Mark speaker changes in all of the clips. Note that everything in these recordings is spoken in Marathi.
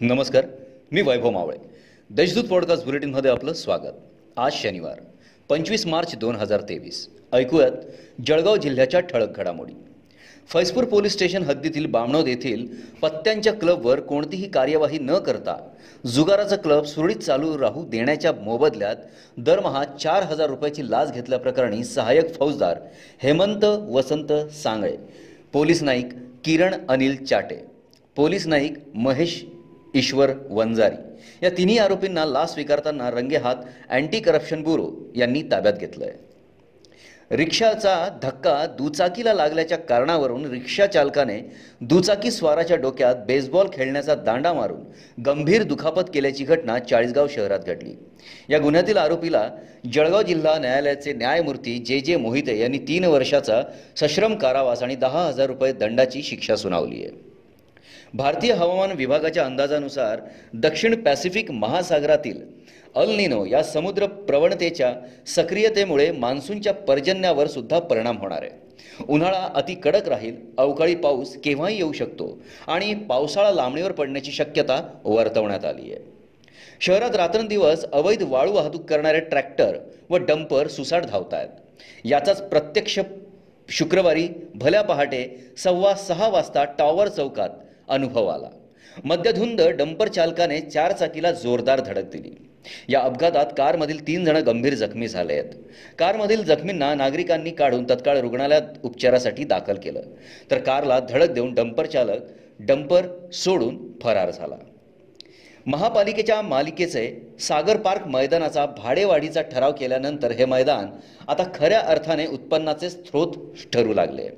Speaker 1: नमस्कार मी वैभव मावळे. देशदूत पॉडकास्ट बुलेटिनमध्ये आपलं स्वागत. आज शनिवार पंचवीस मार्च दोन हजार तेवीस. ऐकूयात जळगाव जिल्ह्याच्या ठळक घडामोडी. फैजपूर पोलीस स्टेशन हद्दीतील बामणोद येथील पत्त्यांच्या क्लबवर कोणतीही कार्यवाही न करता जुगाराचा क्लब सुरळीत चालू राहू देण्याच्या मोबदल्यात दरमहा चार हजार रुपयाची लाच घेतल्याप्रकरणी सहाय्यक फौजदार हेमंत वसंत सांगळे पोलीस नाईक किरण अनिल चाटे पोलीस नाईक महेश ईश्वर वंजारी. या तिन्ही आरोपींना लाच स्वीकारताना रंगेहात अँटी करप्शन ब्युरो यांनी ताब्यात घेतलंय. रिक्षाचा धक्का दुचाकीला लागल्याच्या कारणावरून रिक्षा चालकाने दुचाकी स्वाराच्या डोक्यात बेसबॉल खेळण्याचा दांडा मारून गंभीर दुखापत केल्याची घटना चाळीसगाव शहरात घडली. या गुन्ह्यातील आरोपीला जळगाव जिल्हा न्यायालयाचे न्यायमूर्ती जे जे मोहिते यांनी तीन वर्षाचा सश्रम कारावास आणि दहा हजार रुपये दंडाची शिक्षा सुनावली आहे. भारतीय हवामान विभागाच्या अंदाजानुसार दक्षिण पॅसिफिक महासागरातील अल निनो या समुद्र प्रवणतेच्या सक्रियतेमुळे मान्सूनच्या पर्जन्यावर सुद्धा परिणाम होणार आहे. उन्हाळा अति कडक राहील अवकाळी पाऊस केव्हाही येऊ शकतो आणि पावसाळा लांबणीवर पडण्याची शक्यता वर्तवण्यात आली आहे. शहरात रात्रंदिवस अवैध वाळू वाहतूक करणारे ट्रॅक्टर व डंपर सुसाट धावत आहेत याचाच प्रत्यक्ष शुक्रवारी भल्या पहाटे सव्वा सहा वाजता टॉवर चौकात अनुभव आला मध्यधुंद डंपर चालकाने चार चाकीला जोरदार धडक दिली. या अपघातात कारमधील तीन जण गंभीर जखमी झाले आहेत. कारमधील जखमींना नागरिकांनी काढून तत्काळ रुग्णालयात उपचारासाठी दाखल केलं. तर कारला धडक देऊन डंपर चालक डंपर सोडून फरार झाला. महापालिकेच्या मालिकेचे सागर पार्क मैदानाचा भाडेवाढीचा ठराव केल्यानंतर हे मैदान आता खऱ्या अर्थाने उत्पन्नाचे स्रोत ठरू लागले.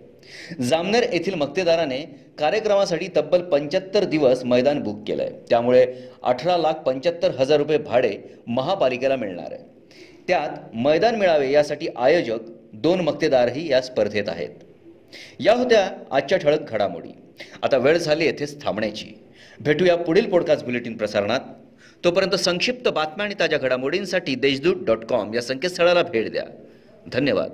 Speaker 1: जामनेर येथील मक्तेदाराने कार्यक्रमासाठी तब्बल पंच्याहत्तर दिवस मैदान बुक केलं आहे त्यामुळे अठरा लाख पंच्याहत्तर हजार रुपये भाडे महापालिकेला मिळणार आहे. त्यात मैदान मिळावे यासाठी आयोजक दोन मक्तेदारही या स्पर्धेत आहेत. या होत्या आजच्या ठळक घडामोडी. आता वेळ झाली येथेच थांबण्याची. भेटूया पुढील पॉडकास्ट बुलेटिन प्रसारणात. तोपर्यंत संक्षिप्त बातम्या आणि ताज्या घडामोडींसाठी देशदूत डॉट कॉम या संकेतस्थळाला भेट द्या. धन्यवाद.